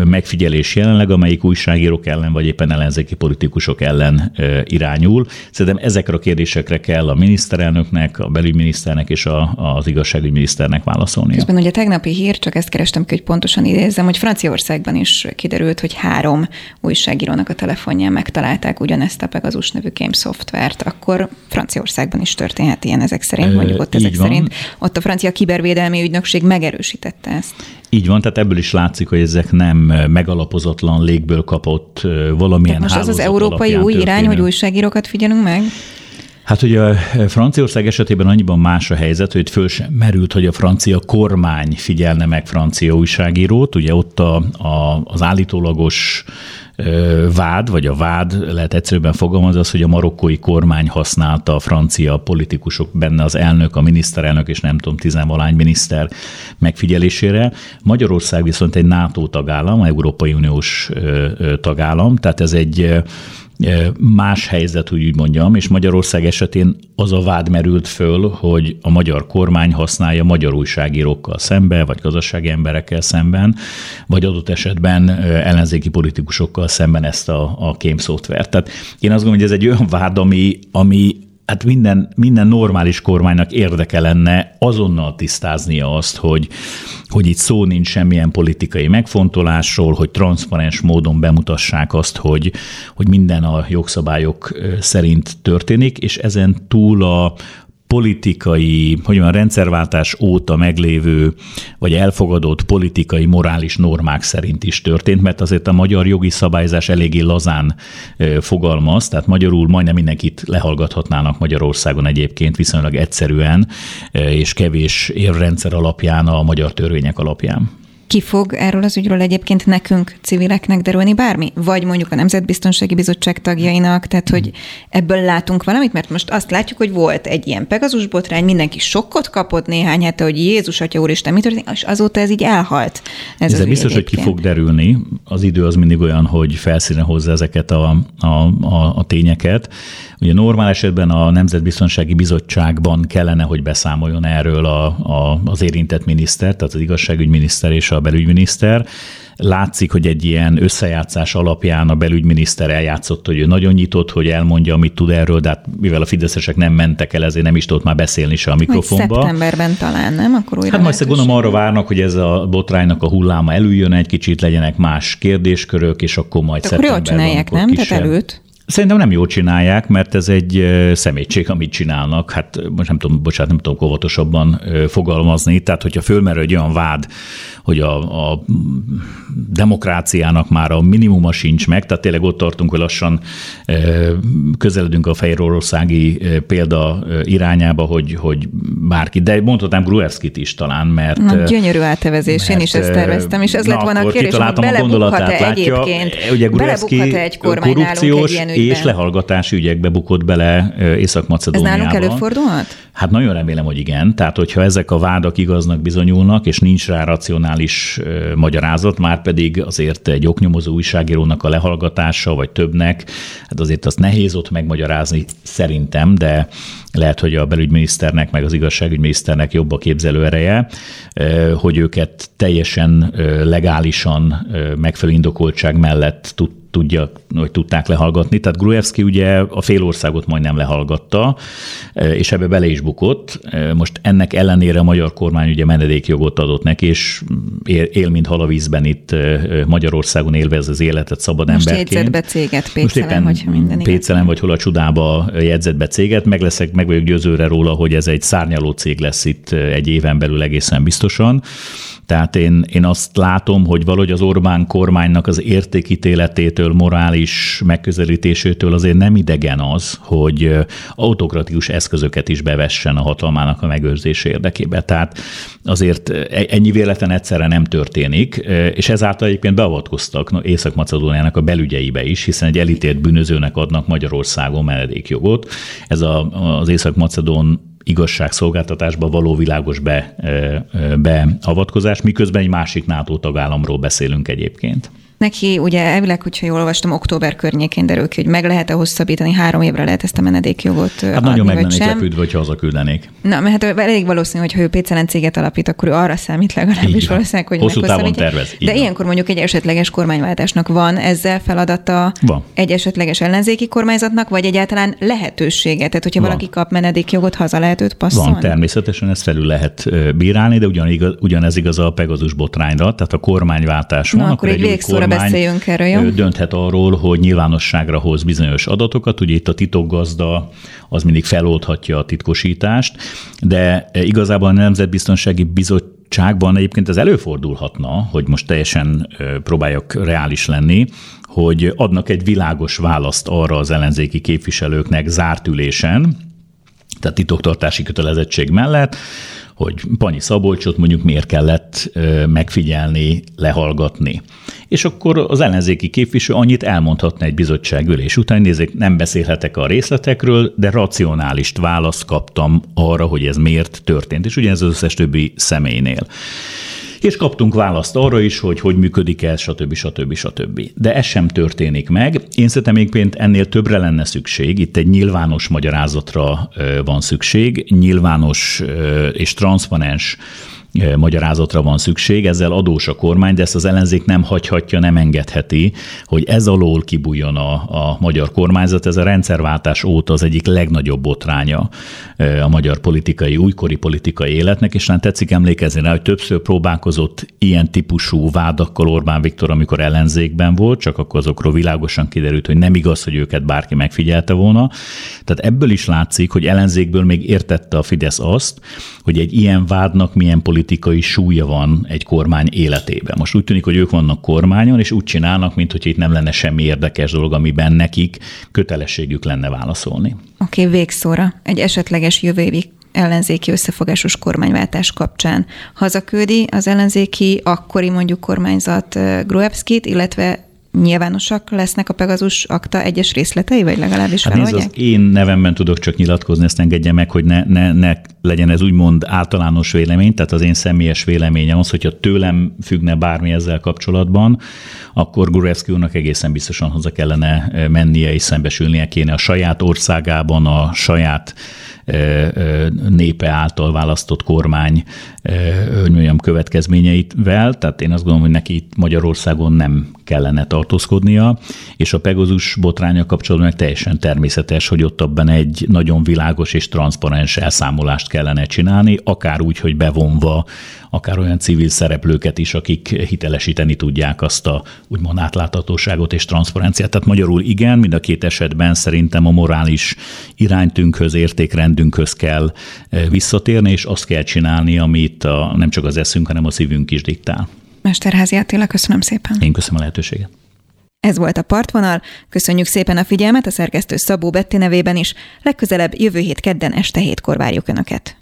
megfigyelés jelenleg, amelyik újságírók ellen, vagy éppen ellenzéki politikusok ellen irányul. Szerintem ezekre a kérdésekre kell a miniszterelnöknek, a belügyminiszternek és a, az igazságügyminiszternek válaszolni. Közben ugye tegnapi hír, csak ezt kerestem ki, hogy pontosan idézem, hogy Franciaországban is kiderült, hogy három újságírónak a telefonján megtalálták ugyanezt a Pegasus nevű kém szoftvert, akkor Franciaországban is történhet ilyen ezek szerint, mondjuk ott ezek van. szerint. Ott a francia kibervédelmi ügynökség megerősítette ezt. Így van, tehát ebből is látszik, hogy ezek nem megalapozatlan légből kapott valamilyen Tehát most az az európai új történő. irány, hogy újságírókat figyelünk meg? Hát ugye a Franciaország esetében annyiban más a helyzet, hogy föl sem merült, hogy a francia kormány figyelne meg francia újságírót. Ugye ott a, a, az állítólagos vád, vagy a vád, lehet egyszerűbben fogalmazni, az, hogy a marokkói kormány használta a francia politikusok, benne az elnök, a miniszterelnök és nem tudom, tizenvalány miniszter megfigyelésére. Magyarország viszont egy NATO tagállam, Európai Uniós tagállam, tehát ez egy más helyzet, hogy úgy mondjam, és Magyarország esetén az a vád merült föl, hogy a magyar kormány használja magyar újságírókkal szembe, vagy gazdasági emberekkel szemben, vagy adott esetben ellenzéki politikusokkal szemben ezt a, a kém szoftvert. Tehát én azt gondolom, hogy ez egy olyan vád, ami, ami hát minden, minden normális kormánynak érdeke lenne azonnal tisztáznia azt, hogy, hogy itt szó nincs semmilyen politikai megfontolásról, hogy transzparens módon bemutassák azt, hogy, hogy minden a jogszabályok szerint történik, és ezen túl a, politikai, hogy mondjam, rendszerváltás óta meglévő, vagy elfogadott politikai, morális normák szerint is történt, mert azért a magyar jogi szabályzás eléggé lazán fogalmaz, tehát magyarul majdnem mindenkit lehallgathatnának Magyarországon egyébként viszonylag egyszerűen, és kevés érrendszer alapján, a magyar törvények alapján. Ki fog erről az ügyről egyébként nekünk, civileknek derülni bármi? Vagy mondjuk a Nemzetbiztonsági Bizottság tagjainak, tehát hogy ebből látunk valamit, mert most azt látjuk, hogy volt egy ilyen Pegasus botrány, mindenki sokkot kapott néhány hete, hogy Jézus Atya Úristen, mi történik, és azóta ez így elhalt. Ez, ez biztos, egyébként. hogy ki fog derülni. Az idő az mindig olyan, hogy felszíne hozza ezeket a, a, a, a tényeket. Ugye normál esetben a Nemzetbiztonsági Bizottságban kellene, hogy beszámoljon erről a, a, az érintett miniszter, tehát az igazságügyminiszter és a belügyminiszter. Látszik, hogy egy ilyen összejátszás alapján a belügyminiszter eljátszott, hogy ő nagyon nyitott, hogy elmondja, amit tud erről, de hát mivel a fideszesek nem mentek el, ezért nem is tudott már beszélni se a mikrofonba. Majd szeptemberben talán, nem? Akkor újra hát majd gondolom arra várnak, hogy ez a botránynak a hulláma előjön egy kicsit, legyenek más kérdéskörök, és akkor majd akkor szeptemberben. Akkor nem? Tehát előtt? Szerintem nem jól csinálják, mert ez egy szemétség, amit csinálnak. Hát most nem tudom, bocsánat, nem tudom óvatosabban fogalmazni. Tehát, hogyha fölmerül egy olyan vád, hogy a, a demokráciának már a minimuma sincs meg, tehát tényleg ott tartunk, hogy lassan közeledünk a fehéroroszági példa irányába, hogy, hogy bárki, de mondhatnám Gruevskit is talán, mert... Na, gyönyörű átevezés, én is ezt terveztem, és ez lett volna a kérdés, hogy belebukhat-e egyébként, ugye Gruevski egy korrupciós egy és lehallgatási ügyekbe bukott bele Észak-Macedóniába. Ez nálunk előfordulhat? Hát nagyon remélem, hogy igen. Tehát, hogyha ezek a vádak igaznak bizonyulnak, és nincs rá racionális magyarázat, már pedig azért egy oknyomozó újságírónak a lehallgatása, vagy többnek, hát azért azt nehéz ott megmagyarázni szerintem, de lehet, hogy a belügyminiszternek, meg az igazságügyminiszternek jobb a képzelő ereje, hogy őket teljesen legálisan megfelelő indokoltság mellett tud tudja, hogy tudták lehallgatni. Tehát Gruevski ugye a fél országot majdnem lehallgatta, és ebbe bele is bukott. Most ennek ellenére a magyar kormány ugye menedékjogot adott neki, és él, él mint hal a vízben itt Magyarországon élvez az életet szabad Most emberként. Most be céget, Pécelen, vagy minden Pécelen, vagy hol a csudába jegyzett be céget. Meg, leszek, meg vagyok győzőre róla, hogy ez egy szárnyaló cég lesz itt egy éven belül egészen biztosan. Tehát én, én azt látom, hogy valahogy az Orbán kormánynak az értékítéletétől, morális megközelítésétől azért nem idegen az, hogy autokratikus eszközöket is bevessen a hatalmának a megőrzése érdekébe. Tehát azért e, ennyi véletlen egyszerre nem történik, és ezáltal egyébként beavatkoztak Észak-Macedóniának a belügyeibe is, hiszen egy elítélt bűnözőnek adnak Magyarországon menedékjogot. Ez a, az Észak-Macedón igazságszolgáltatásba való világos be, beavatkozás, miközben egy másik NATO tagállamról beszélünk egyébként. Neki ugye elvileg, hogyha jól olvastam, október környékén derül ki, hogy meg lehet-e hosszabbítani, három évre lehet ezt a menedékjogot Hát adni, nagyon meg lennék lepődve, hogyha hazaküldenék. Na, mert hát elég valószínű, hogy ha ő Pécelen céget alapít, akkor ő arra számít legalábbis valószínűleg, hogy Hosszú távon tervez. De van. ilyenkor mondjuk egy esetleges kormányváltásnak van ezzel feladata van. egy esetleges ellenzéki kormányzatnak, vagy egyáltalán lehetősége? Tehát, hogyha van. valaki kap menedékjogot, haza lehet őt passzolni? Van, természetesen ezt felül lehet bírálni, de ugyanigaz, ugyanez igaz a Pegazus botrányra, tehát a kormányváltás van, Na, akkor, akkor egy, egy kormány beszéljünk erről, jó? dönthet arról, hogy nyilvánosságra hoz bizonyos adatokat. Ugye itt a titokgazda az mindig feloldhatja a titkosítást, de igazából a Nemzetbiztonsági Bizottságban egyébként ez előfordulhatna, hogy most teljesen próbáljak reális lenni, hogy adnak egy világos választ arra az ellenzéki képviselőknek zárt ülésen, tehát titoktartási kötelezettség mellett, hogy Panyi Szabolcsot mondjuk miért kellett megfigyelni, lehallgatni. És akkor az ellenzéki képviselő annyit elmondhatna egy bizottságülés után, nézzék, nem beszélhetek a részletekről, de racionális választ kaptam arra, hogy ez miért történt. És ugye ez az összes többi személynél és kaptunk választ arra is, hogy hogy működik ez, stb. stb. stb. De ez sem történik meg. Én szerintem még ennél többre lenne szükség. Itt egy nyilvános magyarázatra van szükség, nyilvános és transzparens magyarázatra van szükség, ezzel adós a kormány, de ezt az ellenzék nem hagyhatja, nem engedheti, hogy ez alól kibújjon a, a magyar kormányzat. Ez a rendszerváltás óta az egyik legnagyobb botránya a magyar politikai, újkori politikai életnek, és nem tetszik emlékezni rá, hogy többször próbálkozott ilyen típusú vádakkal Orbán Viktor, amikor ellenzékben volt, csak akkor azokról világosan kiderült, hogy nem igaz, hogy őket bárki megfigyelte volna. Tehát ebből is látszik, hogy ellenzékből még értette a Fidesz azt, hogy egy ilyen vádnak milyen politikai politikai súlya van egy kormány életében. Most úgy tűnik, hogy ők vannak kormányon, és úgy csinálnak, mint hogy itt nem lenne semmi érdekes dolog, amiben nekik kötelességük lenne válaszolni. Oké, okay, végszóra. Egy esetleges jövő évi ellenzéki összefogásos kormányváltás kapcsán hazaküldi az ellenzéki akkori mondjuk kormányzat Gruevskit, illetve nyilvánosak lesznek a Pegazus akta egyes részletei, vagy legalábbis hát nézd, az én nevemben tudok csak nyilatkozni, ezt engedje meg, hogy ne, ne, ne legyen ez úgymond általános vélemény, tehát az én személyes véleményem az, hogyha tőlem függne bármi ezzel kapcsolatban, akkor Gurevski úrnak egészen biztosan hozzá kellene mennie és szembesülnie kéne a saját országában, a saját népe által választott kormány mondjam, következményeivel, tehát én azt gondolom, hogy neki Magyarországon nem kellene tartózkodnia, és a Pegazus botránya kapcsolatban meg teljesen természetes, hogy ott abban egy nagyon világos és transzparens elszámolást kellene csinálni, akár úgy, hogy bevonva akár olyan civil szereplőket is, akik hitelesíteni tudják azt a úgymond átláthatóságot és transzparenciát. Tehát magyarul igen, mind a két esetben szerintem a morális iránytünkhöz, értékrendünkhöz kell eh, visszatérni, és azt kell csinálni, amit a, nem csak az eszünk, hanem a szívünk is diktál. Mesterházi Attila, köszönöm szépen. Én köszönöm a lehetőséget. Ez volt a Partvonal. Köszönjük szépen a figyelmet a szerkesztő Szabó Betti nevében is. Legközelebb jövő hét kedden este hétkor várjuk Önöket.